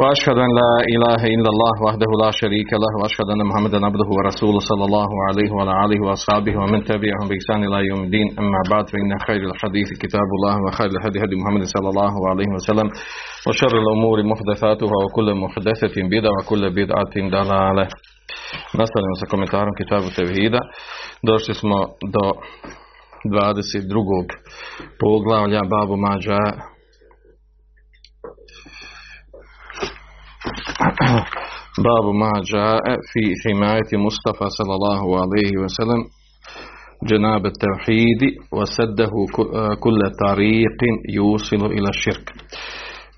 وأشهد أن لا إله إلا الله وحده لا شريك له وأشهد أن محمدا عبده ورسوله صلى الله عليه وعلى آله وأصحابه ومن تبعهم بإحسان إلى يوم الدين أما بعد فإن خير الحديث كتاب الله وخير الهدي هدي محمد صلى الله عليه وسلم وشر الأمور محدثاتها وكل محدثة بدعة وكل بدعة ضلالة Nastavljamo sa komentarom Kitabu Tevhida. Došli smo do 22. poglavlja Babu Mađa Babu Mađa fi himayati Mustafa sallallahu alaihi wa sallam جناب التوحيد وسده كل طريق يوصل إلى الشرك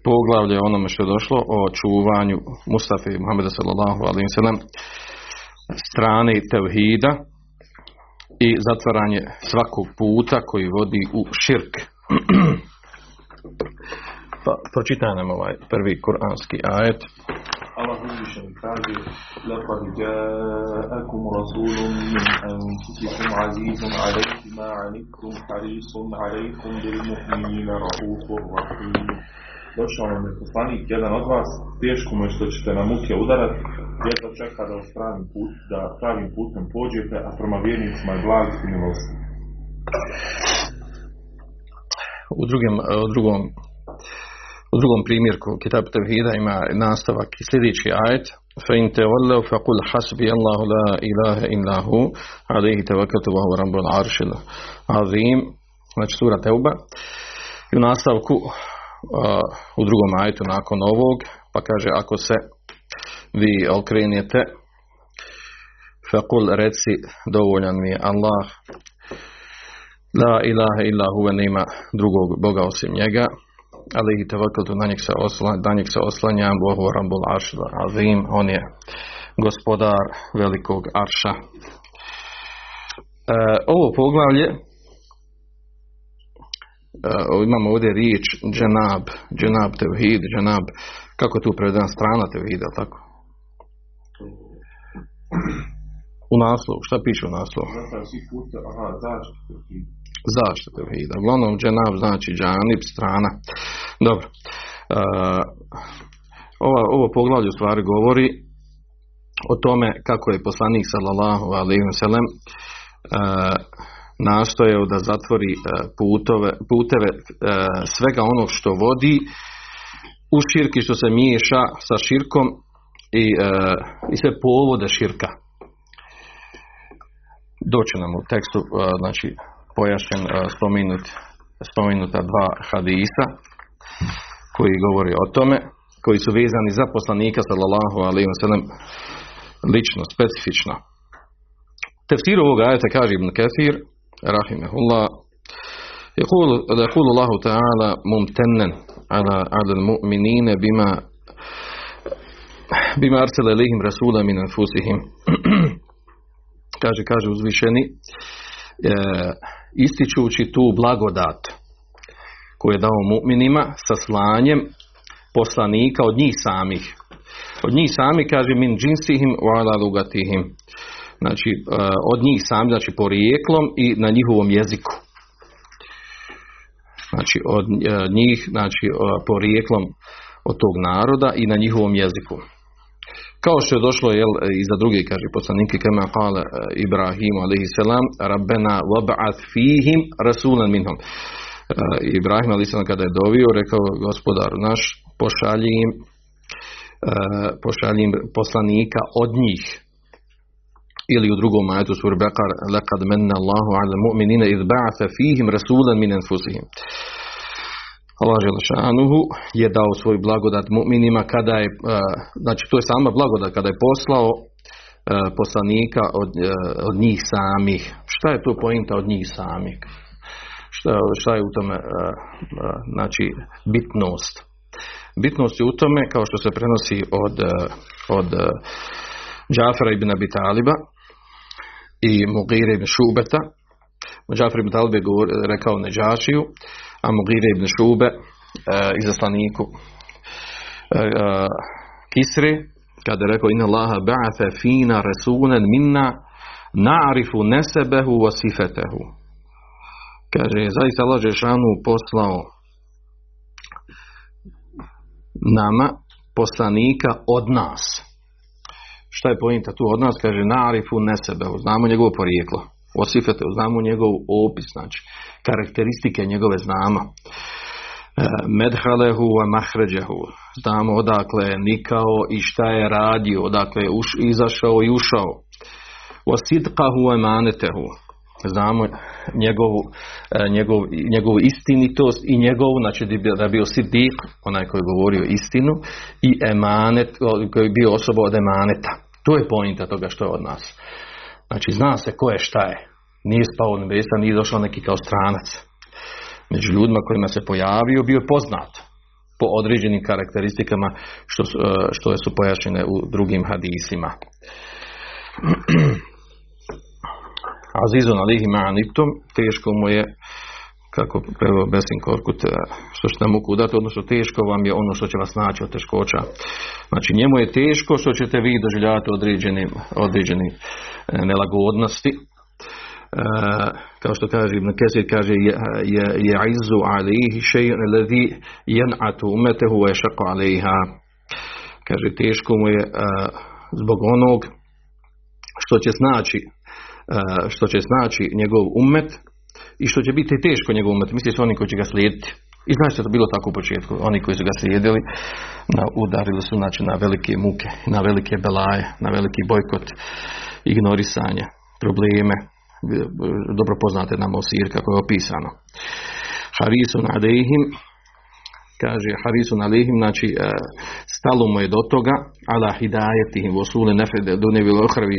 poglavlje onome što je došlo o čuvanju Mustafa i Muhammeda sallallahu alaihi wa sallam strane tevhida i zatvaranje svakog puta koji vodi u širk. pa pročitaj nam ovaj prvi kuranski ajet. Allah uzvišen kaže لَقَدْ جَاءَكُمْ رَسُولٌ مِّنْ أَنفُسِكُمْ عَزِيزٌ عَلَيْهِ مَا عَنِتُّمْ حَرِيصٌ عَلَيْكُمْ بِالْمُؤْمِنِينَ رَءُوفٌ رَحِيمٌ Došao nam je poslanik, jedan od vas, teško mu je što ćete na muke udarati, jedva čeka da, pravim put, da pravim putem pođete, a prema vjernicima je blag i milosti. U drugom, u drugom, u drugom primjerku Kitab Tevhida ima nastavak i sljedeći ajet فَإِنْ تَوَلَّوْا فَقُلْ حَسْبِيَ اللَّهُ لَا إِلَهَ إِلَّا هُ عَلَيْهِ تَوَكَّلْتُ وَهُوَ رَبُّ الْعَرْشِ الْعَظِيمِ Znači sura Teuba. I u nastavku u drugom ajetu nakon ovog, pa kaže ako se vi okrenete fekul reci dovoljan mi je Allah la ilaha illa huve nema drugog Boga osim njega ali i tevakaltu na njeg se, oslan, na njeg se oslanjam Bohu Rabbul Aršla Azim on je gospodar velikog Arša e, ovo poglavlje Uh, imamo ovdje riječ dženab, dženab tevhid, dženab, kako je tu prevedena strana tevhida, tako? U naslovu, šta piše u naslovu? Zaštita tevhida. Uglavnom dženab znači džanib, strana. Dobro. Uh, ova, ovo poglavlje u stvari govori o tome kako je poslanik sallallahu alaihi wa sallam uh, nastojao da zatvori putove, puteve svega onog što vodi u širki što se miješa sa širkom i, i sve povode širka. Doće nam u tekstu znači, pojašnjen spomenut, spomenuta dva hadisa koji govori o tome, koji su vezani za poslanika sallallahu alaihi wa sallam lično, specifično. Tefsir ovoga ajeta kaže Ibn Kathir رحمه الله يقول يقول الله تعالى ممتنا على على المؤمنين بما بما أرسل إليهم رسولا من أنفسهم kaže, kaže uzvišeni e, ističući tu blagodat koju je dao mu'minima sa slanjem poslanika od njih samih od njih sami kaže min džinsihim lugatihim znači od njih sami, znači porijeklom i na njihovom jeziku. Znači od njih, znači porijeklom od tog naroda i na njihovom jeziku. Kao što je došlo jel, i za druge, kaže poslanike, kama kale Ibrahim a.s. Rabbena wab'at fihim rasulan minhum. Ibrahim a.s. kada je dovio, rekao gospodar naš, pošalji im, pošalji im poslanika od njih ili u drugom ajetu sur Bekar lekad menna Allahu ala mu'minina iz ba'atha fihim rasulan min anfusihim Allah Želešanuhu je dao svoj blagodat mu'minima kada je, znači to je sama blagodat kada je poslao poslanika od, od njih samih. Šta je to pojenta od njih samih? Šta, šta je u tome znači bitnost? Bitnost je u tome kao što se prenosi od, od Džafara ibn Abi Taliba i Mugire ibn Šubeta. Džafar ibn Talib je rekao Neđašiju, Amugire ibn Šube, uh, izaslaniku uh, Kisri, kada je rekao inna Allaha ba'atha fina rasulan minna na'rifu nesebehu wa sifetehu. Kaže, zaista Allah Žešanu poslao nama poslanika od nas. Šta je pojenta tu od nas? Kaže, na'rifu nesebehu. Znamo njegovo porijeklo. Osifetehu, znamo njegov opis, znači, karakteristike njegove znamo. E, medhalehu wa mahređehu. Znamo odakle je nikao i šta je radio, odakle je izašao i ušao. Wa sidqahu wa manetehu. Znamo njegovu, e, njegov, njegovu istinitost i njegovu, znači da je bio sidik, onaj koji je govorio istinu, i emanet, koji je bio osoba od emaneta. To je pojenta toga što je od nas. Znači zna se ko je šta je. Nije spao od nebesa, nije došao neki kao stranac među ljudima kojima se pojavio bio je poznat po određenim karakteristikama što su, što su pojašnjene u drugim hadisima. Azizun alihi ma'anitum, teško mu je kako prvo Besin Korkut, što ćete muku udati, odnosno teško vam je ono što će vas naći od teškoća. Znači njemu je teško što ćete vi doživljavati određeni, određeni nelagodnosti, Uh, kao što kaže Ibn Kesir kaže je, je, izu alihi še'un ladhi jan'atu umetehu wa yashaqu alaiha kaže teško mu je uh, zbog onog što će znači što će znači njegov umet i što će biti teško njegov umet misli su oni koji će ga slijediti. I znači da to bilo tako u početku. Oni koji su ga slijedili na, udarili su znači na velike muke na velike belaje na veliki bojkot ignorisanje probleme dobro poznate nam osir kako je opisano. Harisun alehim, kaže Harisun alehim, znači e, stalo mu je do toga, ala hidajetihim, vosule nefede, do nevil ohravi.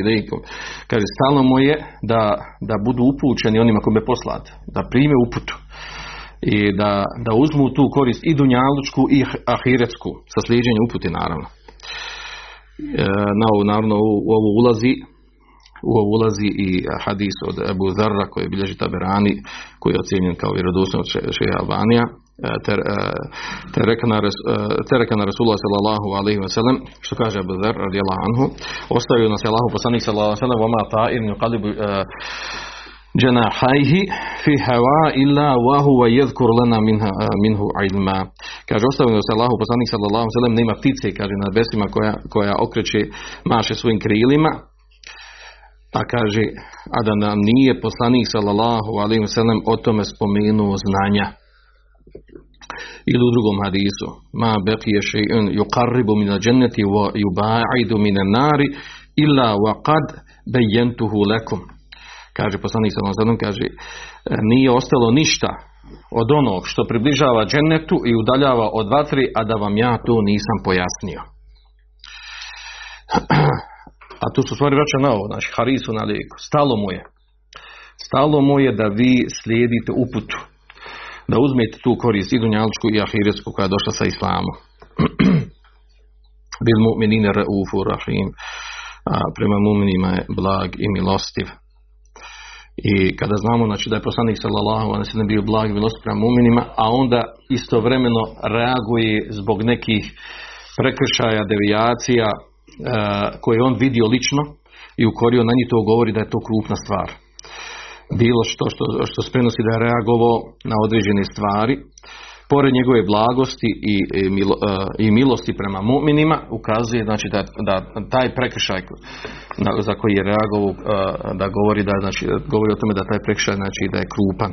Kaže, stalo mu je da, da budu upućeni onima kome je poslat, da prime uputu i da, da uzmu tu korist i dunjalučku i ahiretsku, sa slijedženjem uputi naravno. E, na ovo, naravno, u, u ovo ulazi u ovo ulazi i hadis od Ebu Zarra koji bilježi Taberani koji je ocjenjen kao vjerodostojno od Albanija tereka na Rasulullah sallallahu alaihi wa sallam što kaže Abu Dhar radijallahu anhu ostavio nas je Allahu poslanik sallallahu alaihi wa sallam vama ta'ir nuqalibu dženahajhi fi hava illa wa huwa yadhkur lana minhu ilma. Kaže, ostavio se Allahu poslanik sallallahu alaihi wa sallam nema ptice, kaže, na besima koja, okreće maše svojim krilima, a kaže, a da nam nije poslanik sallallahu alaihi wasallam o tome spomenuo znanja. Ili u drugom hadisu, ma beqije še'un yuqarribu min al-jannati wa yuba'idu min an-nari illa wa qad bayantuhu lakum. Kaže poslanik sallallahu kaže nije ostalo ništa od onog što približava džennetu i udaljava od vatri, a da vam ja to nisam pojasnio. A tu su stvari vraća na ovo, znači harisu na lijeku. Stalo mu je. Stalo mu je da vi slijedite uputu. Da uzmete tu korist i dunjalčku i ahiretsku koja je došla sa islamom. Bil mu'minine raufu rahim. A prema mu'minima je blag i milostiv. I kada znamo znači, da je poslanik sallallahu ve sellem bio blag i milostiv prema mu'minima, a onda istovremeno reaguje zbog nekih prekršaja, devijacija, koje on vidio lično i ukorio na njih to govori da je to krupna stvar. Bilo što, što, što se prenosi da je reagovao na određene stvari, pored njegove blagosti i, i, milo, i milosti prema mu'minima, ukazuje znači, da, da taj prekršaj za koji je reagovao, da govori, da, znači, govori o tome da taj prekršaj znači, da je krupan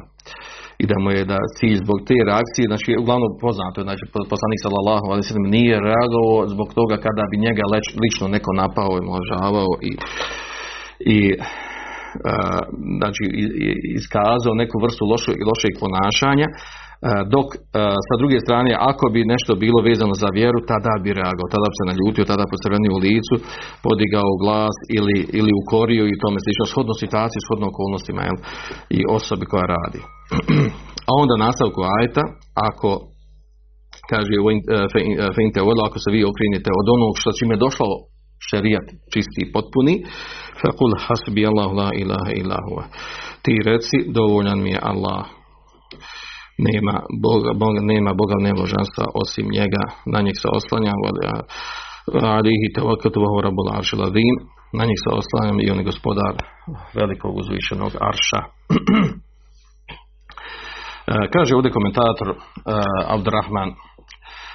i da mu je da cilj zbog te reakcije, znači uglavnom poznato, znači poslanik sallallahu alejhi ve nije reagovao zbog toga kada bi njega leč, lično neko napao i možavao i i znači iskazao neku vrstu lošu, lošeg ponašanja dok sa druge strane ako bi nešto bilo vezano za vjeru tada bi reagovao, tada bi se naljutio tada posrvenio u licu, podigao glas ili, ili ukorio i tome slično shodno situaciji, shodno okolnostima jel, i osobi koja radi. A onda nastavku ajta ako kaže feinte ovo ako se vi okrenete od onog što čime je došao šerijat čisti i potpuni. Fekul hasbi Allah la ilaha illa huwa. Ti reci dovoljan mi je Allah. Nema Boga, Boga nema Boga nema božanstva osim njega, na njih se oslanjam, alihi tawakkaltu wa huwa rabbul aršil azim, na njih se oslanjam i on je gospodar velikog uzvišenog arša. E, kaže ovdje komentator uh, Abdurrahman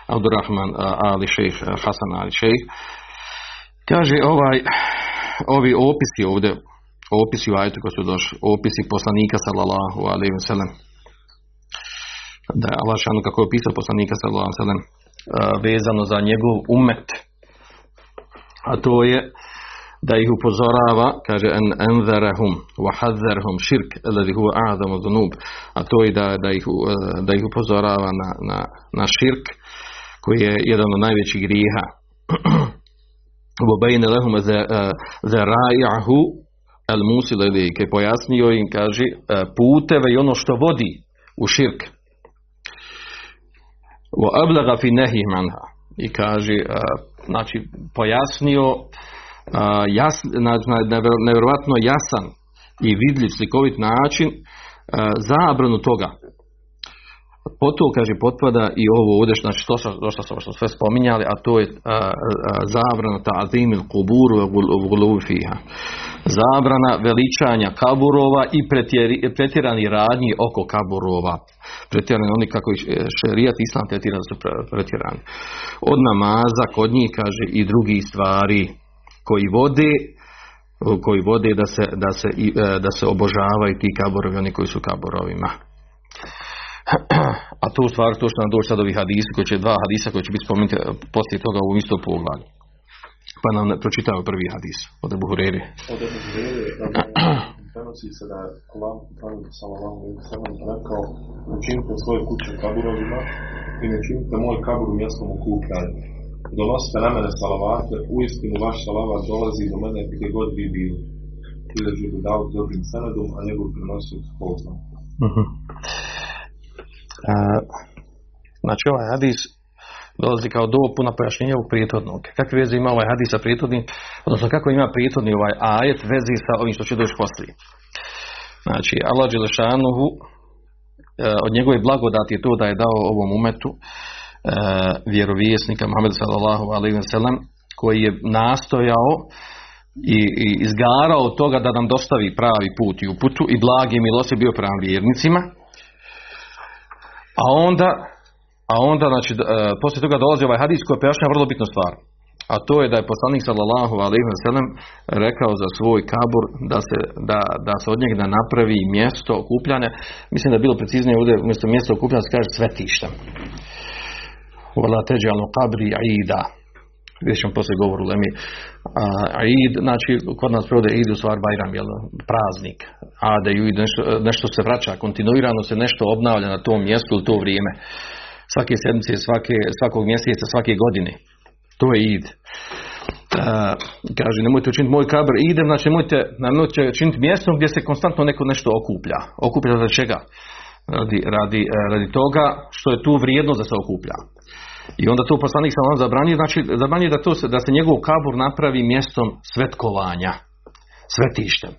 Abdurrahman uh, Ali Šejh, Hasan Ali Šejh, kaže ovaj, ovi opisi ovdje, opisi u ajetu koji su došli, opisi poslanika sallallahu alaihi wa sallam, da je Allah šanu kako je opisao poslanika sallallahu alaihi wa sallam, vezano za njegov umet, a to je da ih upozorava, kaže en enzarahum wa hadzarhum širk alladhi huwa a'zamu dhunub, a to je da, da, ih, da ih upozorava na, na, na širk koji je jedan od najvećih grijeha. وبين لهم ذرائعه الموصل إليك pojasnio im kaže puteve i ono što vodi u širk وأبلغ في النهي عنها i kaže znači pojasnio jas, nevjerojatno jasan i vidljiv slikovit način zabranu toga Potom, kaže, potpada i ovo ovdje, znači to što smo što sve spominjali, a to je zabrana ta azimil kuburu u fiha. Zabrana veličanja kaburova i pretjerani radnji oko kaburova. Pretjerani oni kako je šerijat islam tretira su pretjerani. Od namaza, kod njih, kaže, i drugi stvari koji vode koji vode da se, da se, da se obožavaju ti kaborovi, oni koji su kaborovima. A to u stvari to što nam doći sad ovih hadisa, koji će dva hadisa koji će biti spomenuti eh, poslije toga u istom poglavlju. Pa nam pročitao prvi hadis od Abu Hurere. Od Abu Hurere, prenosi se da Allah poslanik sallallahu alejhi ve sellem rekao: "Učinite svoje kuće kaburovima i ne činite moj kabur mjestom okupljanja. Donosite na mene salavate, uistinu vaš salavat dolazi do mene gdje god vi bili." Bilježi bi dao dobrim senedom, a njegov prenosio. Uh-huh. Znači ovaj hadis dolazi kao dopuna pojašnjenja ovog prijetodnog. Kakve veze ima ovaj hadis sa prijetodnim, odnosno kako ima prijetodni ovaj ajet vezi sa ovim što će doći poslije. Znači, Allah Đelešanuhu e, od njegove blagodati je to da je dao ovom umetu e, vjerovijesnika Muhammed sallallahu alaihi wa sallam koji je nastojao i, i izgarao toga da nam dostavi pravi put i uputu i blagi milosti bio pravim vjernicima a onda, a onda znači, e, poslije toga dolazi ovaj hadis koji pojašnjava vrlo bitnu stvar. A to je da je poslanik sallallahu alejhi ve sellem rekao za svoj kabur da se, da, da se od njega napravi mjesto okupljanja. Mislim da je bilo preciznije ovdje umjesto mjesta okupljanja se kaže svetištem. Wala teđalno kabri aida. Vidjet ćemo poslije govoru Lemi. Aid, znači kod nas provode Eid u stvar Bajram, jel, praznik. A da ju nešto, nešto se vraća, kontinuirano se nešto obnavlja na tom mjestu u to vrijeme. Svake sedmice, svake, svakog mjeseca, svake godine. To je Eid. Uh, kaže, nemojte učiniti moj kabr idem, znači nemojte, nemojte učiniti mjestom gdje se konstantno neko nešto okuplja. Okuplja za čega? Radi, radi, radi toga što je tu vrijednost da se okuplja. I onda to poslanik sam vam zabranio, znači zabranio da, to, da se njegov kabur napravi mjestom svetkovanja, svetištem.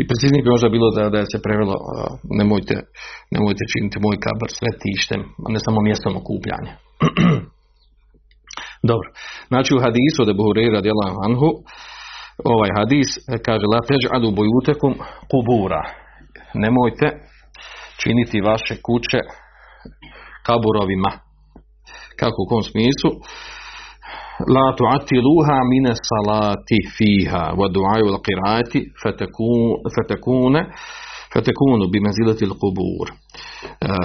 I preciznije bi možda bilo da, da se prevelo nemojte, nemojte činiti moj kabur svetištem, a ne samo mjestom okupljanja. Dobro, znači u hadisu od Ebu Hureyra anhu, ovaj hadis kaže la teđ'adu bojutekum kubura. Nemojte činiti vaše kuće kaburovima kako u kom smislu? La tu'atiluha mine salati fiha wa du'aju al qirati fatakune fatakunu bi menzilati al qubur. E,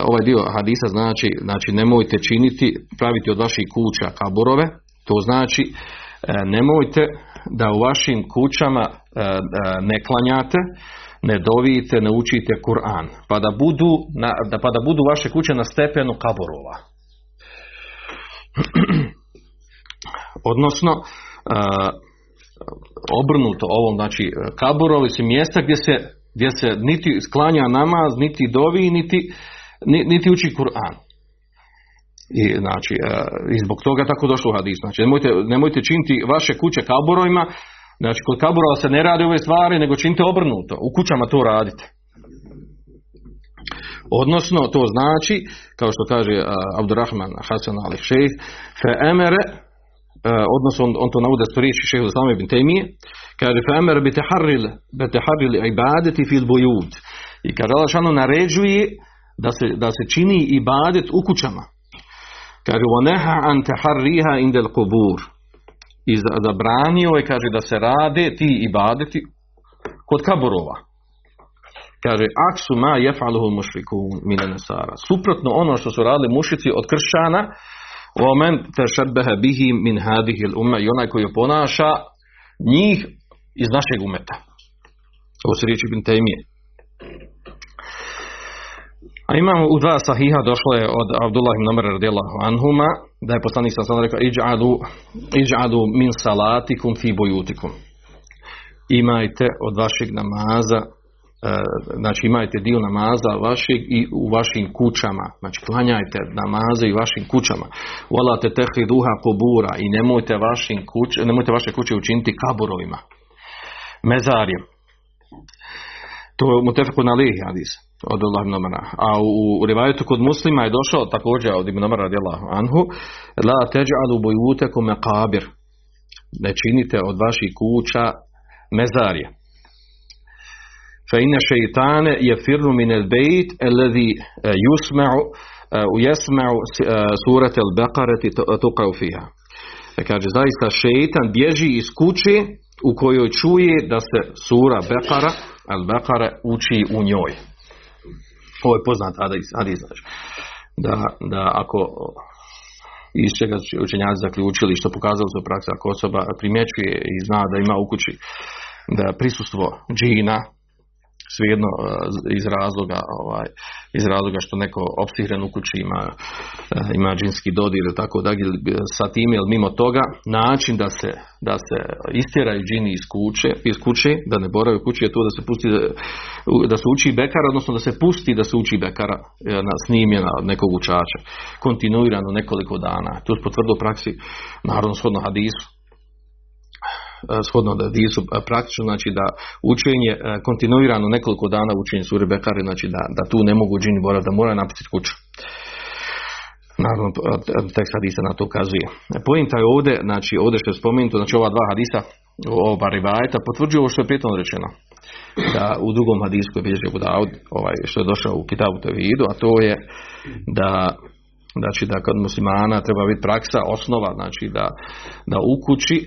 ovaj dio hadisa znači, znači nemojte činiti, praviti od vaših kuća kaburove, to znači e, nemojte da u vašim kućama e, ne klanjate, ne dovijete, ne učite Kur'an, pa da budu, na, da, pa da budu vaše kuće na stepenu kaburova. Odnosno, obrnuto ovom, znači kaburovi su mjesta gdje se, gdje se niti sklanja namaz, niti dovi, niti, niti uči Kur'an. I, znači, I zbog toga tako došlo u hadis. Znači, nemojte, nemojte činiti vaše kuće kaburovima, znači kod kaburova se ne radi ove stvari, nego činite obrnuto. U kućama to radite. Odnosno, to znači, kao što kaže Abdurrahman Hasan Ali Šejh, fe emere, e, odnosno on, on to navode s riječi šehu Islame ibn Temije, kaže fe emere beteharil ibadeti fil bojud. I kaže Allah šano naređuje da se, da se čini ibadet u kućama. Kaže, wa neha an teharriha indel kubur. I zabranio je, kaže, da se rade ti ibadeti kod kaburova. Kaže, aksu ma jefaluhu mušrikun mine nesara. Suprotno ono što su radili mušici od kršćana, omen tešebehe bihi min hadihil ume i onaj koji ponaša njih iz našeg umeta. Ovo se riječi bin Tejmije. A imamo u dva sahiha došlo je od Abdullah ibn Amr radijallahu anhuma da je poslanik sa sam rekao iđ'adu, iđ'adu min salatikum fi bujutikum. Imajte od vašeg namaza znači imajte dio namaza vašeg i u vašim kućama. Znači klanjajte namaze i vašim kućama. Wala te duha kubura i nemojte, vašim kuć, nemojte vaše kuće učiniti kaburovima. Mezarjem. To je mutefeku na lihi hadis od Omara. A u, rivajetu kod muslima je došao također od ibn Omara radijallahu anhu la teđalu bojuteku meqabir ne činite od vaših kuća mezarje. Fa inna šeitane je firnu min el bejt alladhi yusma'u yasma'u surat al-Baqarati tuqa'u fiha. Kaže zaista šeitan bježi iz kuće u kojoj čuje da se sura Bekara, al-Baqara uči u njoj. Ovo je poznat znači. Da, da ako iz čega su učenjaci zaključili što pokazalo se u praksi ako osoba primjećuje i zna da ima u kući da prisustvo džina svejedno e, iz razloga ovaj, iz razloga što neko opsihren u kući ima, e, ima džinski dodir tako da sa tim ili mimo toga način da se, da se istjeraju džini iz kuće, iz kuće da ne boraju kući je to da se pusti da se uči bekara odnosno da se pusti da se uči bekara e, na snimljena od nekog učača kontinuirano nekoliko dana. To se potvrdo praksi naravno shodno hadisu shodno da su praktično znači da učenje kontinuirano nekoliko dana učenje sure Bekare znači da, da tu ne mogu džini boraviti da moraju napustiti kuću. Naravno tekst hadisa na to ukazuje. Pojenta je ovdje znači ovdje što je spomenuto znači ova dva hadisa ova rivajeta potvrđuju ovo što je prijetno rečeno. Da u drugom hadisu koji Budaud, ovaj, što je došao u Kitabu Tevidu, a to je da znači da kod muslimana treba biti praksa osnova znači da, da u kući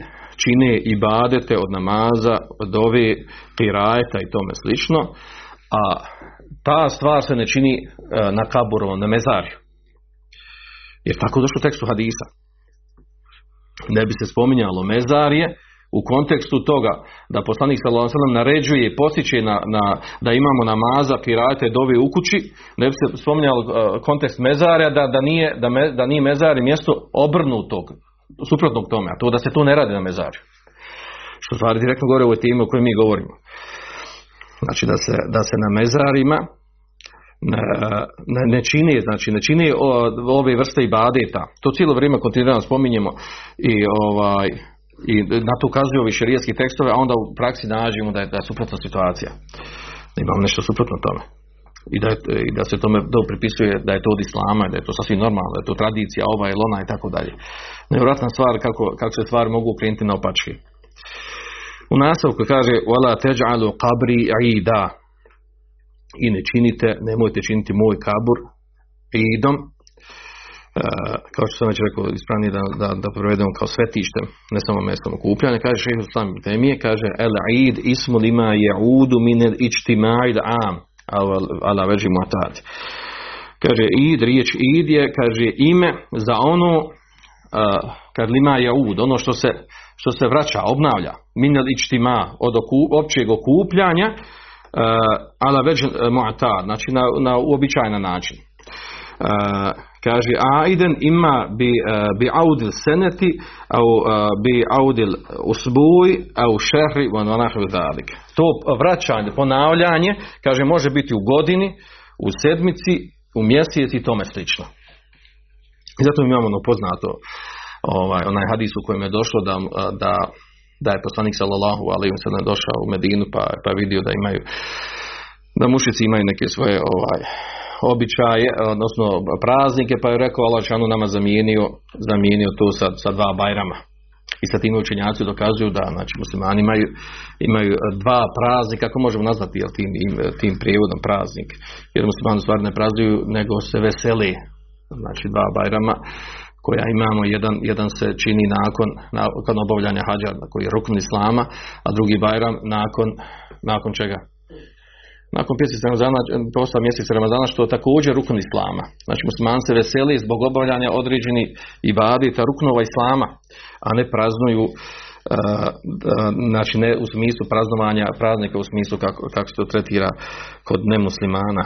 čine i badete od namaza, od ove pirajeta i tome slično, a ta stvar se ne čini na kaburovom, na mezarju. Jer tako došlo tekstu hadisa. Ne bi se spominjalo mezarje u kontekstu toga da poslanik sallallahu naređuje i posjeće na, na, da imamo namaza, kirate, dove u kući, ne bi se spominjalo kontekst mezarja da, da, nije, da, me, da nije mezarje mjesto obrnutog suprotnog tome, a to da se to ne radi na mezarju. Što stvari direktno govori o temi o kojoj mi govorimo. Znači da se, da se na mezarima ne, ne, čini, znači ne čini ove vrste ibadeta. To cijelo vrijeme kontinuirano spominjemo i ovaj i na to ukazuju ovi šerijski tekstove, a onda u praksi nađemo da je, da je suprotna situacija. Da imamo nešto suprotno tome. I da, je, I da se tome to pripisuje da je to od islama, da je to sasvim normalno, da je to tradicija, ova ili ona i tako dalje. Nevjerojatna stvar kako, kako se stvari mogu krenuti na opačke. U nastavku kaže Wala teđalu kabri ida i ne činite, nemojte činiti moj kabur idom Uh, kao što sam već rekao, ispravnije da, da, da provedemo kao svetište, ne samo mjestom okupljanja, kaže šehr Islam temije, kaže el id ismu lima ja'udu min el ičtima'id am, ala veži muatad. Kaže id, riječ id je, kaže ime za ono, kad lima ja'ud, ono što se, što se vraća, obnavlja, min el ičtima, od oku, općeg okupljanja, ala veži muatad, znači na, na uobičajan način. Kaže aiden ima bi, uh, bi audil seneti au uh, bi audil usbuj au šehri van dalik. To vraćanje, ponavljanje kaže može biti u godini, u sedmici, u mjeseci i tome slično. I zato imamo ono poznato ovaj, onaj hadis u kojem je došlo da, da, da je poslanik sallallahu alaihi wa sallam došao u Medinu pa, pa vidio da imaju da mušici imaju neke svoje ovaj, običaje, odnosno praznike, pa je rekao Allah nama zamijenio, zamijenio to sa, sa dva bajrama. I sa tim učenjaci dokazuju da znači, muslimani imaju, imaju dva praznika, kako možemo nazvati jel, tim, tim prijevodom praznik. Jer muslimani stvari ne praznuju, nego se veseli. Znači dva bajrama koja imamo, jedan, jedan se čini nakon, nakon obavljanja hađa, koji je rukn islama, a drugi bajram nakon, nakon čega? nakon mjeseca Ramazana, eh, posla mjeseca Ramazana, što je također rukun Islama. Znači musliman se veseli zbog obavljanja određeni i ibadeta ruknova Islama, a ne praznuju eh, eh, znači ne u smislu praznovanja praznika u smislu kako, kako se to tretira kod nemuslimana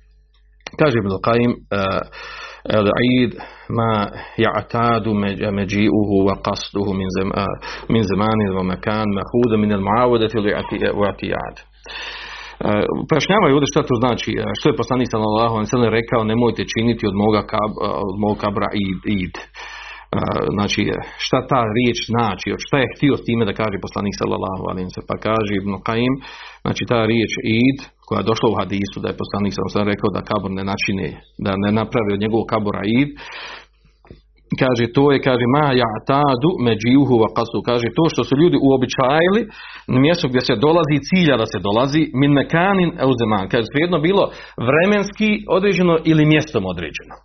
kaže Ibn Qaim El ma ja'tadu međi'uhu wa qasduhu min zemani wa makan mahuda min al mu'avode fil. Pojašnjavaju ovdje što to znači, što je poslanik sallallahu alejhi rekao nemojte činiti od moga kab, od moga kabra id, id. Znači, šta ta riječ znači, šta je htio s time da kaže poslanik sallallahu alejhi ve Pa kaže Ibn Qaim, znači ta riječ id koja je došla u hadisu da je poslanik sallallahu rekao da kabor ne načine, da ne napravi od njegovog kabora id, kaže to je kaže ma ya'tadu međiuhu wa qasu kaže to što su ljudi uobičajili mjesto gdje se dolazi cilja da se dolazi min mekanin au zaman kaže svejedno bilo vremenski određeno ili mjestom određeno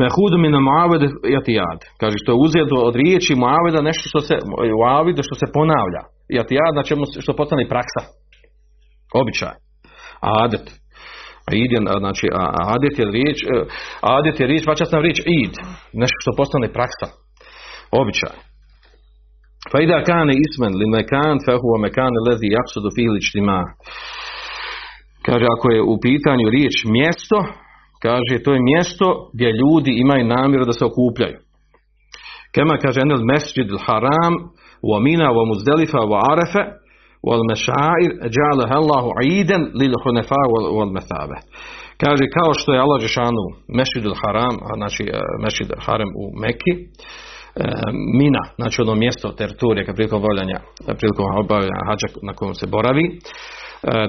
Mehudu min muaved jatijad. Kaže što je uzeto od riječi muaveda nešto što se muavidu što se ponavlja. Jatijad na čemu što postane praksa. Običaj. Adet. Id je, znači, adet je riječ, e, adet je riječ, vaća sam riječ id, nešto što postane praksa, običaj. Fa ida kane ismen li mekan fe huwa mekan lezi jaksudu fili čtima. Kaže, ako je u pitanju riječ mjesto, kaže, to je mjesto gdje ljudi imaju namjeru da se okupljaju. Kema kaže, enel mesjid haram, wa mina, wa muzdelifa, wa arefe, والمشاعر جعلها الله عيدا للحنفاء والمثابة kaže kao što je Allah Žešanu Mešid haram znači Mešid Harem u Meki Mina, znači ono mjesto teritorije kad prilikom obavljanja, prilikom obavljanja hađa na kojem se boravi. E,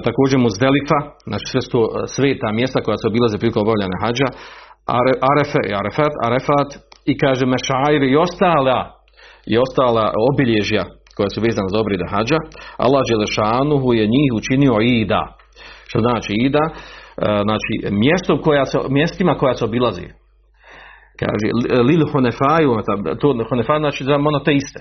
također Muzdelifa, znači sve su sveta mjesta koja se obilaze prilikom obavljanja hađa. Arefe i Arefat, Arefat i kaže Mešair i ostala i ostala obilježja koja su vezana za obride hađa, Allah Đelešanuhu je njih učinio ida. Što znači ida? E, znači mjesto koja se, mjestima koja se obilazi. Kaže, lil honefaju, to honefaju znači za monoteiste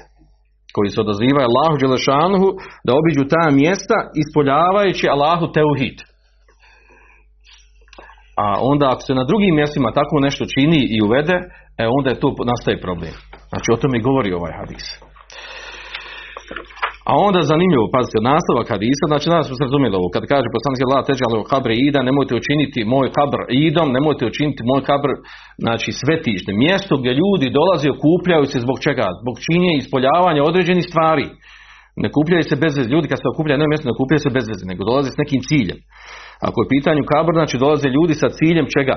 koji se odazivaju Allahu Đelešanuhu da obiđu ta mjesta ispoljavajući Allahu teuhid. A onda ako se na drugim mjestima tako nešto čini i uvede, e onda je tu nastaje problem. Znači o tome govori ovaj hadis. A onda zanimljivo, pazite, nastavak hadisa, znači nas se razumjeli ovo, kad kaže poslanik Allah teđalo kabr ida, nemojte učiniti moj kabr idom, nemojte učiniti moj kabr, znači svetište, mjesto gdje ljudi dolaze, okupljaju se zbog čega? Zbog činje ispoljavanja određenih stvari. Ne kupljaju se bez veze, ljudi kad se okupljaju na mjesto ne okupljaju se bez veze, nego dolaze s nekim ciljem. Ako je pitanju kabr, znači dolaze ljudi sa ciljem čega?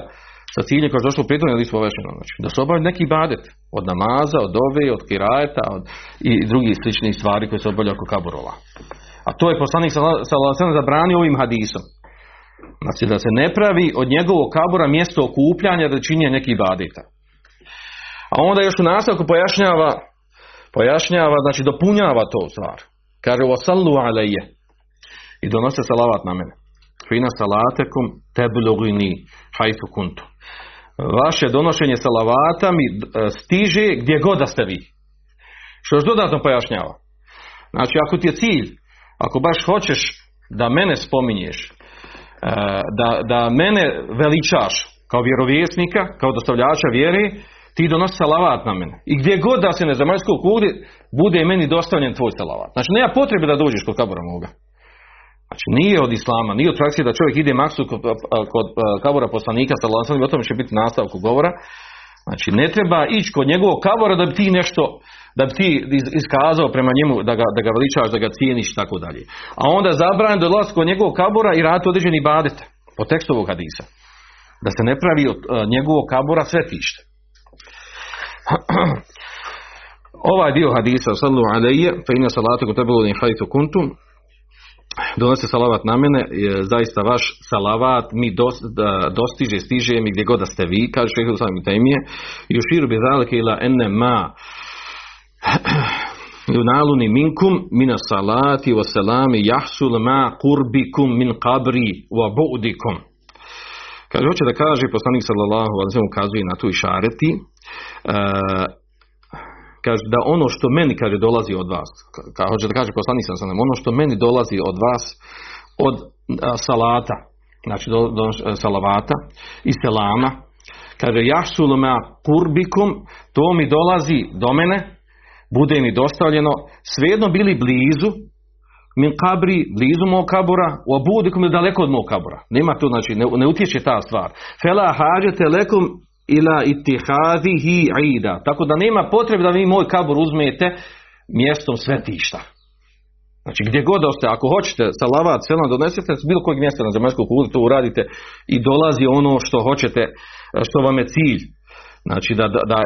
Sa ciljem kao što došlo u prethodnom listu znači da se obavi neki badet od namaza, od ove, od kirajeta od, i drugih sličnih stvari koje se obavljaju oko kaburova. A to je poslanik sallallahu zabranio ovim hadisom. Znači da se ne pravi od njegovog kabura mjesto okupljanja da čini neki badeta. A onda još u nastavku pojašnjava pojašnjava, znači dopunjava to stvar. Kaže sallu alejje i donose salavat na mene. Fina salatekum teblugini hajtu kuntu vaše donošenje salavata mi e, stiže gdje god da ste vi. Što još dodatno pojašnjava. Znači, ako ti je cilj, ako baš hoćeš da mene spominješ, e, da, da mene veličaš kao vjerovjesnika, kao dostavljača vjere, ti donosi salavat na mene. I gdje god da se ne zemaljskog kugli, bude meni dostavljen tvoj salavat. Znači, nema potrebe da dođeš kod kabora moga. Znači nije od islama, nije od prakcije da čovjek ide maksu kod, kod kabora poslanika sallallahu o tome će biti nastavku govora. Znači ne treba ići kod njegovog kabora da bi ti nešto da bi ti iskazao prema njemu da ga, da ga veličaš, da ga cijeniš i tako dalje. A onda zabranjen dolaziti kod njegovog kabora i raditi određeni badet po tekstu ovog hadisa. Da se ne pravi od njegovog kabora svetište. ovaj dio hadisa sallu alaihi fa inna salatu kutabu hajtu kuntum donese salavat na mene, je, zaista vaš salavat mi dos, da, dostiže, stiže mi gdje god da ste vi, kaže šehr Islam Temije, i u širu bi zalike ila ene ma yunaluni minkum min salati wa salami yahsul ma qurbikum min qabri wa bu'dikum. Kaže, hoće da kaže, poslanik sallallahu alaihi ukazuje na tu i šareti, uh, kaže da ono što meni kaže dolazi od vas, kao hoće da kaže poslanik sallallahu ono što meni dolazi od vas od a, salata, znači do, do salavata i selama, kaže jahsul ma qurbikum, to mi dolazi do mene, bude mi dostavljeno, svejedno bili blizu, min kabri, blizu mog kabura, u abudikum je daleko od mog kabura. Nema tu, znači, ne, ne utječe ta stvar. Fela hađete lekum ila itihadihi ida. Tako da nema potrebe da vi moj kabur uzmete mjestom svetišta. Znači gdje god da ste, ako hoćete salavat, selam donesete s bilo kojeg mjesta na zemaljskog kugli, to uradite i dolazi ono što hoćete, što vam je cilj. Znači da, da,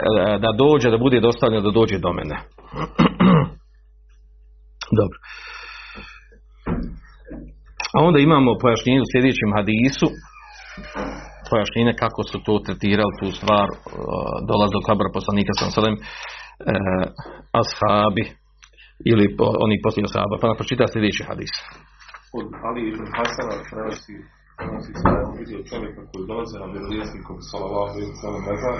da dođe, da bude dostavljeno, da dođe do mene. Dobro. A onda imamo pojašnjenje u sljedećem hadisu, pojašnjenje kako su to tretirali tu stvar, uh, dolaz do kabra poslanika sa selem, ashabi ili oni poslije ashaba. Pa nam pročita sljedeći hadis. Od Ali ibn Hasana prenosi prenosi se da vidio čovjeka koji dolaze na vjerovjesnikov sallallahu alejhi ve sellem mezar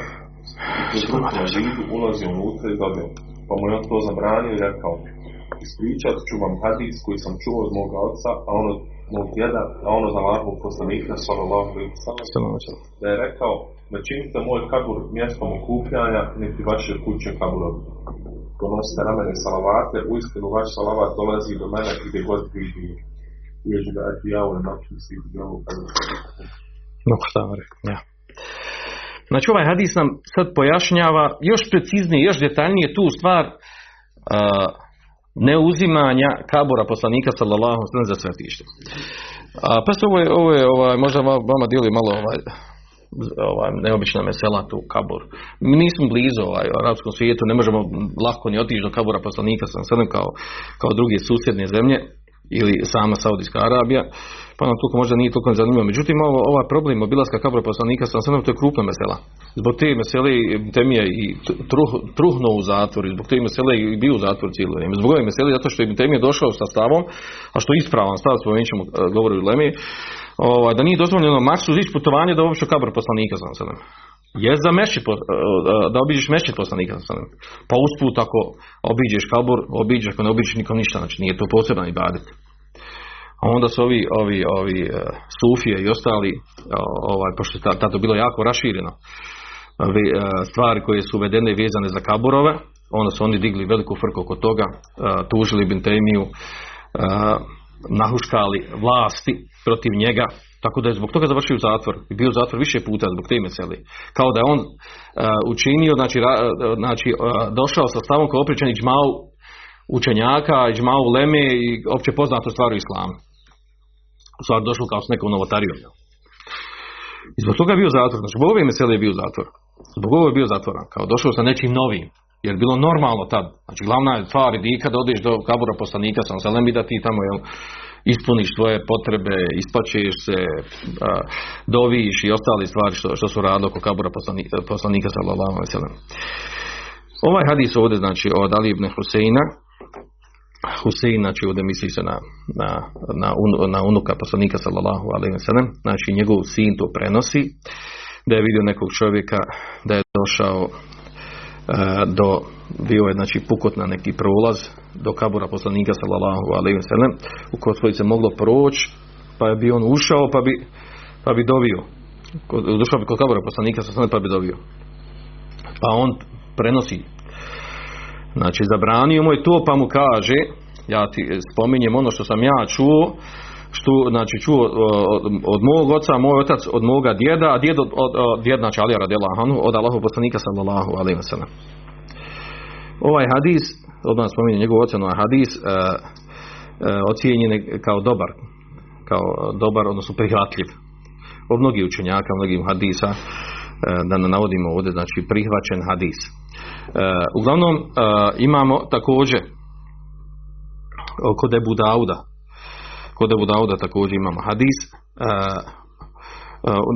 i koji na židu ulazi unutra i dobio. Pa mu je on to zabranio i rekao ispričat ću vam hadis koji sam čuo od moga oca, a ono mog djeda, a ono za Allahovog poslanika sallallahu alejhi da je rekao ne činite moj kabur mjestom okupljanja niti vaše kuće kaburom. Donosite na mene salavate, uistinu vaš salavat dolazi do mene gdje god vi bili. Uvijek da je ja u noću si kada No, šta vam rekao, ja. Znači ovaj hadis nam sad pojašnjava još preciznije, još detaljnije tu stvar uh, neuzimanja kabura poslanika sallallahu alejhi za svetište. A pa se ovo je, ovo je ovaj, možda vama dijeli malo ovaj, ovaj, neobična mesela tu kabur. Mi nismo blizu ovaj, arapskom svijetu, ne možemo lako ni otići do kabura poslanika sallallahu kao, kao druge susjedne zemlje ili sama Saudijska Arabija, pa nam toliko možda nije toliko zanimljivo. Međutim, ovo, ovaj problem obilaska kabura poslanika sa to je krupna mesela. Zbog te mesele Temija i truh, truhno u zatvor, zbog te mesele i bio u zatvor cijelo vrijeme. Zbog ove mesele zato što je Temija došao sa stavom, a što je ispravan stav, spomenut ćemo govori u Lemi, ovaj, da nije dozvoljeno maksu ići putovanje do uopće kabura poslanika sa je za mešćit, da obiđeš mešćit poslanika sa Pa usput ako obiđeš kabur, obiđeš, ako ne obiđeš nikom ništa, znači nije to poseban ibadet. A onda su ovi, ovi, ovi uh, sufije i ostali, ovaj, pošto je tada bilo jako rašireno, uh, stvari koje su uvedene i vezane za kaburove, onda su oni digli veliku frku oko toga, tužili Bintemiju, nahuškali vlasti protiv njega, tako da je zbog toga završio zatvor i bio zatvor više puta zbog te meseli. Kao da je on učinio, znači, znači došao sa stavom je opričan džmau učenjaka, džmau leme i opće poznato stvar u islamu. U stvari došao kao s nekom novotarijom. I zbog toga je bio zatvor. Znači, zbog ove mesele je bio zatvor. Zbog ovo je bio zatvoran. Kao došao sa nečim novim. Jer bilo normalno tad. Znači, glavna je stvar i kad odeš do kabura poslanika sam zelem i da ti tamo jel, ispuniš svoje potrebe, ispačeš se, a, doviš i ostale stvari što, što su radili oko kabura poslanika, poslanika sallallahu. Ovaj hadis ovdje znači od Ali ibn Huseina, Husein, znači ovdje misli se na, na, na, na unuka poslanika sallallahu alejhi ve sellem, znači njegov sin to prenosi, da je vidio nekog čovjeka da je došao do bio je znači pukot na neki prolaz do kabura poslanika sallallahu alejhi ve sellem u kod se moglo proći pa je bi on ušao pa bi pa bi dobio. Došao bi kod kabura poslanika sallallahu pa bi dobio. Pa on prenosi znači zabranio mu je to pa mu kaže ja ti spominjem ono što sam ja čuo što znači čuo od, od mog oca, moj otac od moga djeda, a djed od, od, od djed znači Alija od Allahu poslanika sallallahu alejhi ve sellem. Ovaj hadis, odmah spominje njegov ocenu, ovaj hadis uh, uh, ocijenjen je kao dobar, kao dobar, odnosno prihvatljiv. Od mnogih učenjaka, mnogih hadisa, da ne navodimo ovdje, znači prihvaćen hadis. Uh, uglavnom, uh, imamo također kod Ebu Dauda, kod Ebu Dauda također imamo hadis.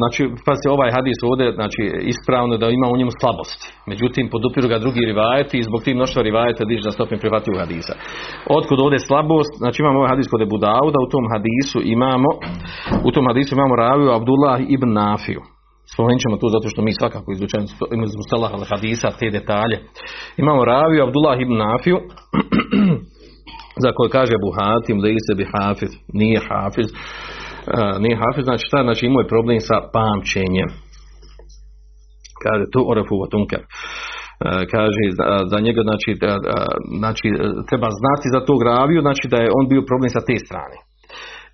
Znači, pazite, ovaj hadis ovdje, znači, ispravno da ima u njemu slabosti. Međutim, podupiru ga drugi rivajeti i zbog tih mnoštva rivajeta diže na stopnju prihvatljivog hadisa. Otkud ovdje slabost? Znači, imamo ovaj hadis kod Ebu Dauda, u tom hadisu imamo, u tom hadisu imamo raviju Abdullah ibn Nafiju. Spomenut ćemo tu zato što mi svakako izučujemo iz Mustalah al hadisa te detalje. Imamo raviju Abdullah ibn Nafiju, za koje kaže Abu Hatim da se bi hafiz, nije hafiz, uh, nije hafiz, znači šta, znači imao je problem sa pamćenjem. Kaže tu orefu tunker. Uh, kaže za, njega znači, da, znači treba znati za tog raviju, znači da je on bio problem sa te strane.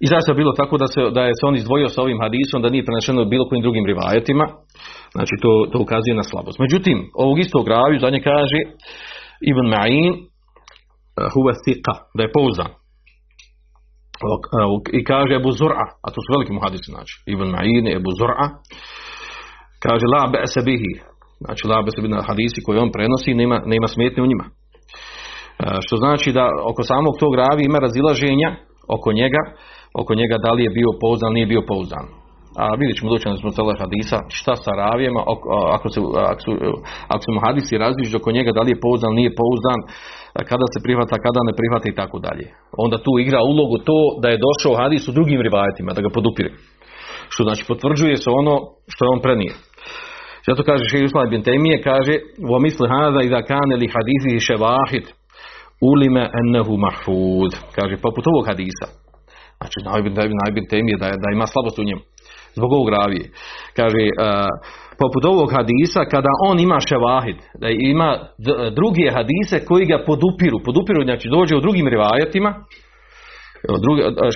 I zašto je bilo tako da se, da je se on izdvojio sa ovim hadisom, da nije prenešeno bilo kojim drugim rivajetima, znači to, to ukazuje na slabost. Međutim, ovog istog raviju za nje kaže Ibn Ma'in, huve thika, da je pouzdan. I kaže Ebu Zur'a, a to su veliki muhadisi, znači, Ibn Ma'in, Ebu Zur'a, kaže la be'se bihi, znači la be'se bihi na hadisi koji on prenosi, nema, nema smetnje u njima. Što znači da oko samog tog ravi ima razilaženja oko njega, oko njega da li je bio pouzdan, nije bio pouzdan. A vidjet ćemo doći smo cele hadisa šta sa ravijema, ako, se, ako, su, ako su hadisi različiti oko njega, da li je pouzdan, nije pouzdan, kada se prihvata, kada ne prihvata i tako dalje. Onda tu igra ulogu to da je došao hadis u drugim rivajetima, da ga podupire. Što znači potvrđuje se ono što je on prenio. Zato kaže Šeji Usman bin Temije, kaže Vo misli hada i da kane li hadisi ševahid ulime ennehu mahfud. Kaže, poput ovog hadisa. Znači, najbin, najbin temije da, da ima slabost u njemu. Zbog ovog ravije. Kaže, uh, poput ovog hadisa, kada on ima ševahid, da ima druge hadise koji ga podupiru, podupiru, znači dođe u drugim rivajetima,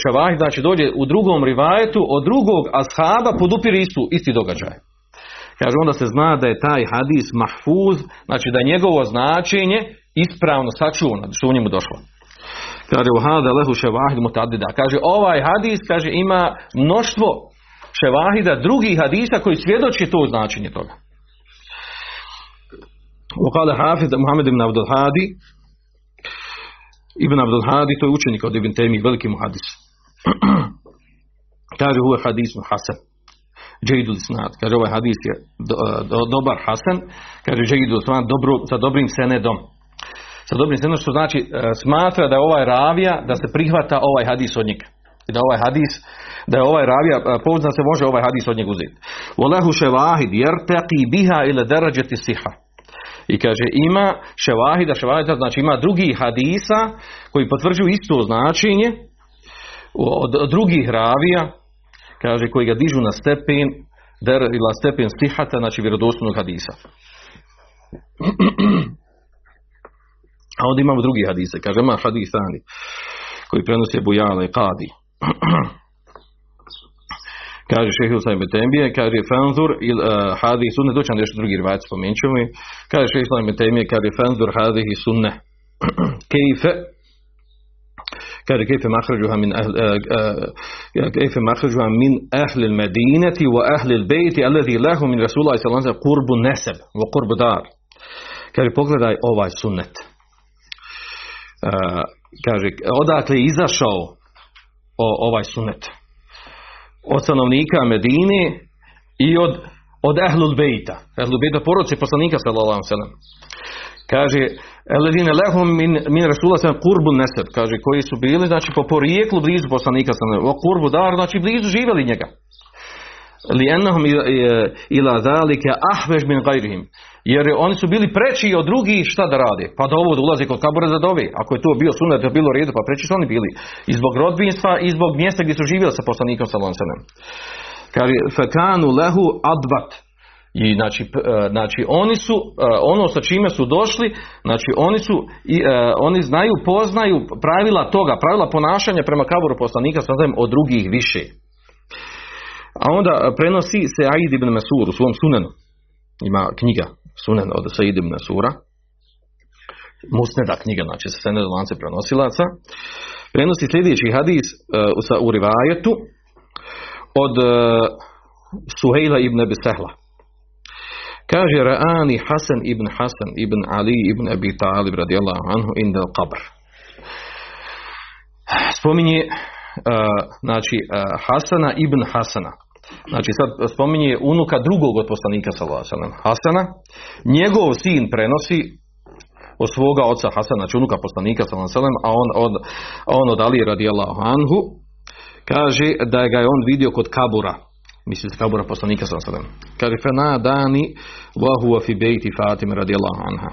ševahid, znači dođe u drugom rivajetu, od drugog ashaba podupire istu, isti događaj. Kaže, onda se zna da je taj hadis mahfuz, znači da je njegovo značenje ispravno sačuvano, što u njemu došlo. Kaže, u hada lehu ševahid mutadida. Kaže, ovaj hadis, kaže, ima mnoštvo ševahida drugih hadisa koji svjedoči to značenje toga. Ukada Hafid Muhammed ibn Abdul Hadi Ibn Abdul Hadi, to je učenik od Ibn Taymi, veliki muhadis. kaže, huve hadis hasan. Džeidul Isnad. Kaže, ovaj hadis je do, do, dobar hasan. Kaže, Džeidul Isnad, dobro, sa dobrim senedom. Sa dobrim senedom, što znači, smatra da je ovaj ravija, da se prihvata ovaj hadis od njega. I da ovaj hadis, da je ovaj ravija, pouzdan se može ovaj hadis od njega uzeti. Volehu ševahid, jer teqi biha ili derađeti siha. I kaže, ima ševahida, ševahida, znači ima drugih hadisa koji potvrđuju isto značenje od drugih ravija, kaže, koji ga dižu na stepen, der ila stepen stihata, znači vjerodostojnog hadisa. A onda imamo drugi hadise, kaže, ima hadisani koji prenose Bujala i Kadi. kaže šehe Husayn Betembije, kaže Fanzur il uh, hadih sunne, doći nam nešto drugi rivajac spomenut ćemo kaže šehe Husayn Betembije, kaže Fanzur hadih sunne. Kejfe kaže kejfe mahrađuha min ahl, uh, kejfe mahrađuha min ahli al-medinati wa ahli al-bejti alladhi lahu min sallallahu alaihi kurbu neseb wa kurbu dar. Kaže pogledaj ovaj sunnet. Kaže odakle je izašao o, ovaj sunet. Od stanovnika Medine i od, od Ehlul Bejta. Ehlul Bejta poroci poslanika sallallahu alaihi Kaže, Eledine lehum min, min Rasula sam kurbu neseb. Kaže, koji su bili, znači, po porijeklu blizu poslanika sallallahu alaihi kurbu dar, znači, blizu živjeli njega. Li ennahum ila zalike ahvež min gajrihim. Jer oni su bili preći od drugih šta da rade. Pa da ovo da ulaze kod kabura za dove. Ako je to bio sunet, da je bilo redu, pa preći su oni bili. I zbog rodbinstva i zbog mjesta gdje su živjeli sa poslanikom salonsenem. Kaže, fekanu lehu adbat. I znači, znači oni su, ono sa čime su došli, znači oni su, i, oni znaju, poznaju pravila toga, pravila ponašanja prema kaburu poslanika salonsenem od drugih više. A onda prenosi se Aid ibn Mesur u svom sunenu. Ima knjiga Sunen od Said ibn Sura. Musneda knjiga, znači sa senedom lance prenosilaca. Prenosi sljedeći hadis uh, u rivajetu od uh, Suhejla ibn Abi Sehla. Kaže Ra'ani Hasan ibn Hasan ibn Ali ibn Abi Talib radijallahu anhu inda qabr. Spominje znači, Hasana ibn Hasana. Znači sad spominje unuka drugog od poslanika sallallahu Hasana. Njegov sin prenosi od svoga oca Hasana, znači unuka poslanika sallallahu a on od, on od Ali radijallahu anhu kaže da ga je on vidio kod Kabura, misli se Kabura poslanika sallallahu Kaže fena dani wa huwa fi bejti Fatime radijallahu anha.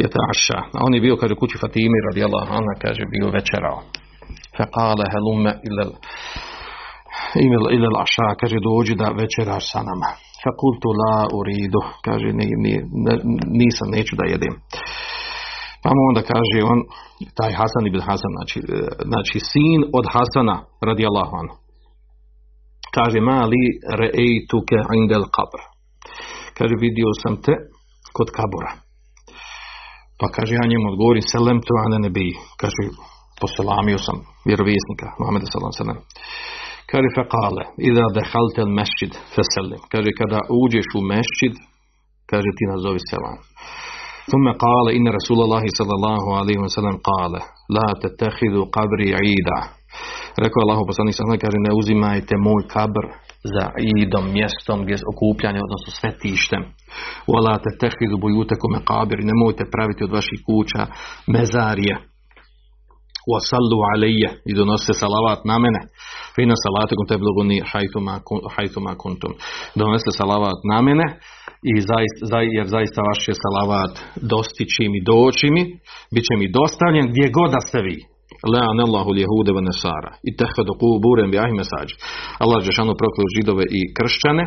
Je taša. A on je bio, kaže, kući Fatimi radijallahu anha, kaže, bio večerao. Fekale helume ilal imel ila laša, kaže dođi da večeraš sa nama. Fakultu la uridu, kaže ni, ni, nisam, neću da jedem. Pa mu onda kaže on, taj Hasan ibn Hasan, znači, e, znači sin od Hasana radijallahu anhu. Kaže, mali re'ejtuke indel kabr. Kaže, vidio sam te kod kabura. Pa kaže, ja njemu odgovorim, selem tu ane nebi. Kaže, poselamio sam vjerovjesnika, Muhammeda sallam sallam. Kaže fekale, ida dehalte al mešćid feselim. Kaže kada uđeš u mešćid, kaže ti nazovi selam. Thumme kale inna Rasulallahi sallallahu alaihi wa sallam kale, la te tehidu kabri ida. Rekao je Allah poslanik sallam, kaže ne uzimajte moj kabr za idom, mjestom gdje okupljanje, odnosno svetištem. Wala te tehidu bujute kome kabir, nemojte praviti od vaših kuća mezarije. Wasallu alayya i donosite salavat na mene. Fina salatukum tebluguni hajtuma kuntum. Donosite salavat na mene i zaista, jer zaista vaš će salavat dostići mi, doći mi, bit će mi dostavljen gdje god da ste vi. Le'an Allahu ljehude ve nesara i tehvedu kuburem bi ahime sađi. Allah Žešanu prokleo židove i kršćane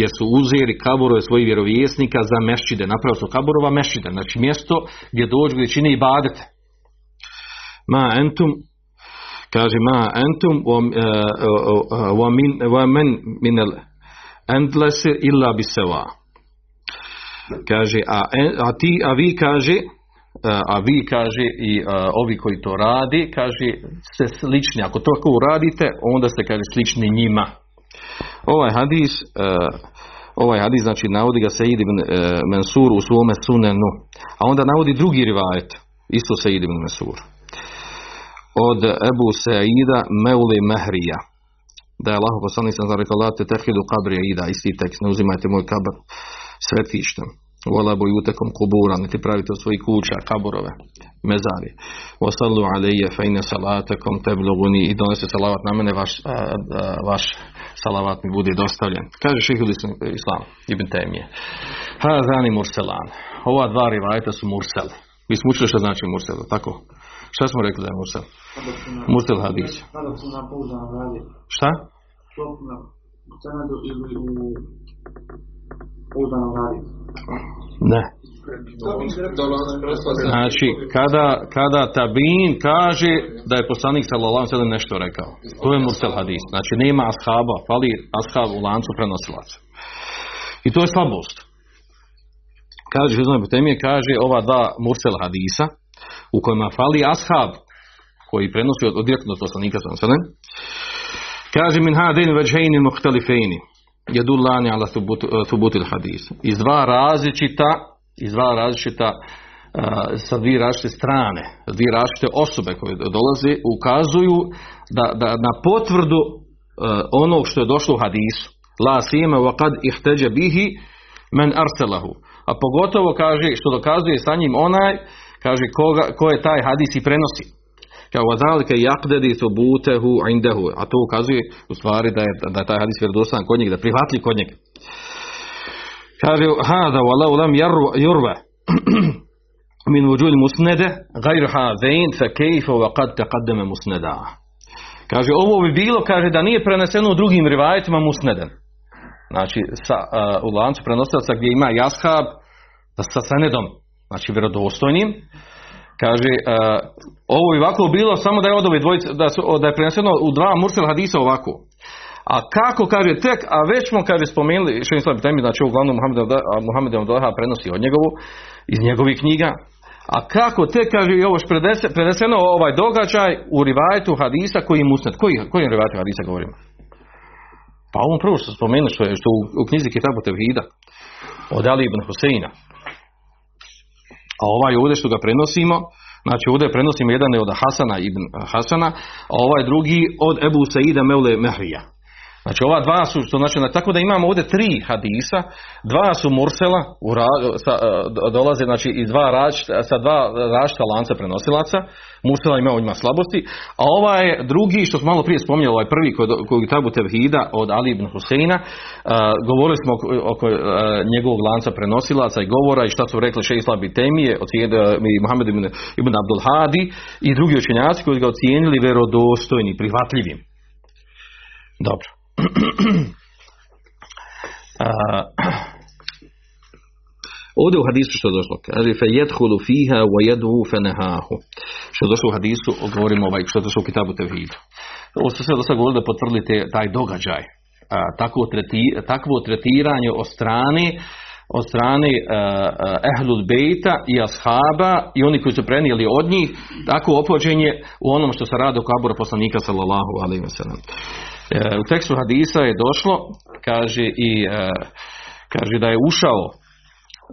jer su uzeli kaburove svojih vjerovjesnika za mešćide. Napravo su kaburova mešćide, znači mjesto gdje dođu gdje čine i badete. Ma entum kaže ma entum wa min wa men min al endlese illa bi seva Kaže, a, a ti, a vi kaže, a vi kaže i a, ovi koji to radi, kaže, ste slični. Ako to tako uradite, onda ste, kaže, slični njima. Ovaj hadis, ovaj hadis, znači, navodi ga Sejid ibn Mansur u svome sunenu. A onda navodi drugi rivajet, isto Sejid ibn Mansur. Od Ebu Seida Meuli Mehrija. Da je Allah poslanik sam rekao, la te tehidu kabri ida, isti tekst, ne uzimajte moj kabr svetištem. Vola bojutekom kubura, niti pravite od svojih kuća, kaburove, mezari. Wasallu alejje fejne salatakom tebluguni i donese salavat na mene, vaš, a, a, vaš salavat mi bude dostavljen. Kaže šehil islam, ibn Temije. Hazani murselan. Ova dva rivajta su mursel. Mi smo učili što znači mursel, tako? Šta smo rekli da je mursel? Mursel hadis. Šta? Ne. Znači, kada, kada tabin kaže da je poslanik sallallahu alejhi nešto rekao. To je mursel hadis. Znači, nema ashaba, fali ashab u lancu prenosilaca. I to je slabost. Kaže, Butemije kaže ova dva mursel hadisa u kojima fali ashab koji prenosi od, od direktno poslanika alejhi Kaže min hadin vajhaini mukhtalifeini jedullani ala thubutil hadis. Iz dva različita, iz dva različita sa dvije različite strane, dvije različite osobe koje dolaze, ukazuju da, da na potvrdu onog što je došlo u hadisu. La sima wa kad ihteđe bihi men arselahu. A pogotovo kaže, što dokazuje sa njim onaj, kaže koga, ko je taj hadis i prenosi kao vazalike jakdedi butehu indehu, a to ukazuje u stvari da je, da je taj hadis vjerodostojan kod njega, da prihvatli kod njega. Kaže, hada walau lam jurva min vujud musnede gajr hazain fa kejfa wa qad taqaddama musneda. Kaže, ovo bi bilo, kaže, da nije preneseno u drugim rivajetima musneden. Znači, sa, uh, u lancu prenosilaca gdje ima jashab sa senedom, znači vjerodostojnim, Kaže, uh, ovo bi ovako bilo samo da je od ove dvojice, da, su, da je preneseno u dva mursel hadisa ovako. A kako, kaže, tek, a već smo, kaže, spomenuli, im slabi temi, znači, uglavnom Muhammed Abdullah prenosi od njegovu, iz njegovih knjiga, a kako tek, kaže, i ovo preneseno ovaj događaj u rivajetu hadisa koji je musnet. Koji, koji rivajetu hadisa govorimo? Pa ovom prvo što spomenuli, što je što u, u knjizi Kitabu Tevhida, od Ali ibn Huseina, a ovaj ovdje što ga prenosimo, Znači ovdje prenosimo jedan je od Hasana ibn Hasana, a ovaj drugi od Ebu Saida Meule Mehrija. Znači ova dva su, što znači, tako da imamo ovdje tri hadisa, dva su mursela, u ra- sa, e, dolaze znači iz dva različita, sa dva različita lanca prenosilaca, mursela ima u njima slabosti, a ovaj drugi, što smo malo prije spominjali, ovaj prvi kod, kod Tabu Tevhida od Ali ibn Huseina, e, govorili smo oko, oko e, njegovog lanca prenosilaca i govora i šta su rekli Šej Islam Temije, i Muhammed ibn, ibn Abdul Hadi i drugi učenjaci koji ga ocijenili vjerodostojnim, prihvatljivim. Dobro. Ovdje u hadisu što je došlo, kaže fe jedhulu fiha wa jedhu fe nehahu. Što je došlo u hadisu, govorimo ovaj, što je došlo u kitabu Tevhidu. Ovo su sve do sada govorili da potvrdite taj događaj. Takvo, treti, takvo tretiranje od strane od strane uh, Ehlul Bejta i Ashaba i oni koji su prenijeli od njih takvo opođenje u onom što se radi o kabura poslanika sallallahu alaihi wa sallam. U tekstu hadisa je došlo, kaže i uh, kaže da je ušao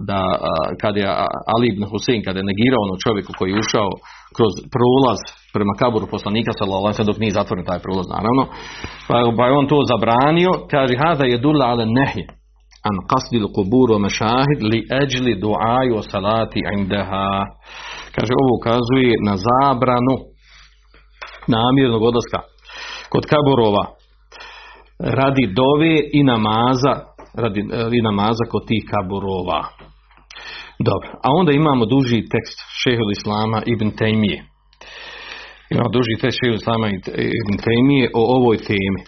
da kad je Ali ibn Husein kada je negirao ono čovjeku koji je ušao kroz prolaz prema kaburu poslanika sallallahu dok nije zatvoren taj prolaz naravno pa, pa on to zabranio kaže hada je dulla ala nehi an qasdi al-qubur wa mashahid li ajli du'a wa salati indaha. Kaže ovo ukazuje na zabranu namjernog odlaska kod kaburova radi dove i namaza radi i namaza kod tih kaburova dobro, a onda imamo duži tekst šehol Islama ibn Tejmije. Imamo duži tekst šehol Islama ibn Tejmije o ovoj temi.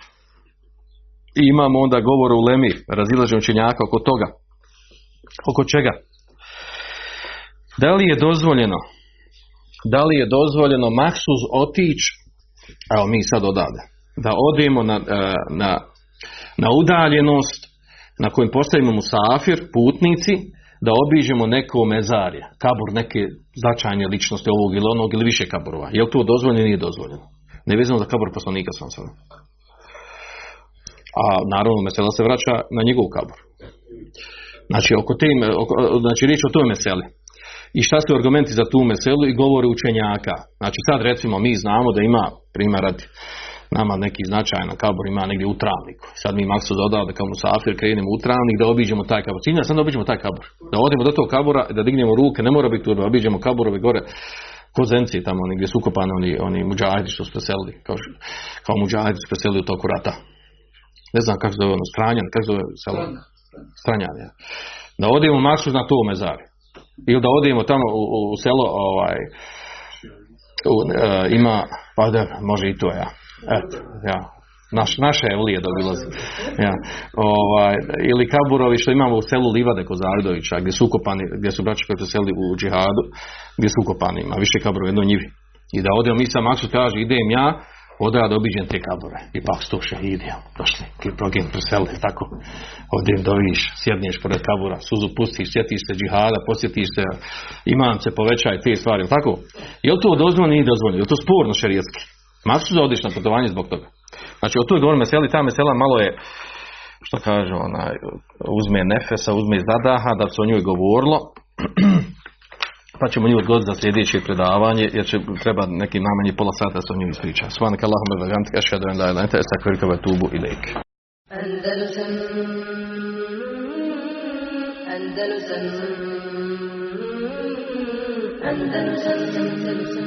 I imamo onda govor u Lemi, razilaženje učenjaka oko toga. Oko čega? Da li je dozvoljeno da li je dozvoljeno maksuz otić evo mi sad odavde da odemo na, na, na udaljenost na kojem postavimo musafir, putnici da obiđemo neko mezarje, kabur neke značajne ličnosti ovog ili onog ili više kaburova. Je li to dozvoljeno ili nije dozvoljeno? Nevezano za kabur poslanika sam sam. A naravno mesela se vraća na njegov kabur. Znači, oko te, oko, znači riječ o toj meseli. I šta su argumenti za tu meselu i govori učenjaka. Znači sad recimo mi znamo da ima, primjer radi, nama neki značajan kabor ima negdje u travniku. Sad mi maksu dodao da kao musafir krenemo u travnik da obiđemo taj kabor. Cilja sam da obiđemo taj kabor. Da odemo do tog kabora da dignemo ruke, ne mora biti turba, obiđemo kaborove gore kozenci tamo oni gdje su ukopani oni, oni muđahidi što su preselili, kao, kao muđahidi su preselili u toku rata. Ne znam kako se zove ono, Stranjan, kako se zove selo? Stranjan, ja. Da odemo maksu na to mezari. Ili da odemo tamo u, u selo, ovaj, u, e, ima, pa da, može i to, ja. Eto, ja. Naš, naše evlije da obilazi. Ja. Ovaj, ili kaburovi što imamo u selu Livade kod Zavidovića, gdje su ukopani, gdje su braći koji preseli u džihadu, gdje su ukopani, ima više kaburova, jedno njivi. I da odemo mi sa Maksu kaže, idem ja, odra da obiđem te kabure. I pak sto šehidi, došli, progin preseli, tako. Ovdje doviš, sjedneš pored kabura, suzu pustiš, sjetiš se džihada, posjetiš se, imam se, povećaj te stvari, tako? Je li to dozvoljeno, nije dozvoljeno? Je li to sporno šerijetski? Maksu da odiš na putovanje zbog toga. Znači, o toj govorim meseli, ta mesela malo je, što kaže, ona, uzme nefesa, uzme zadaha, da se o njoj govorilo, pa ćemo nju odgoditi za sljedeće predavanje, jer će treba neki najmanje pola sata se o njoj ispriča. Svanak Allahumma wa bihamdika ashhadu an la ilaha anta astaghfiruka wa atubu ilaik. Andalusam Andalusam Andalusam Andalusam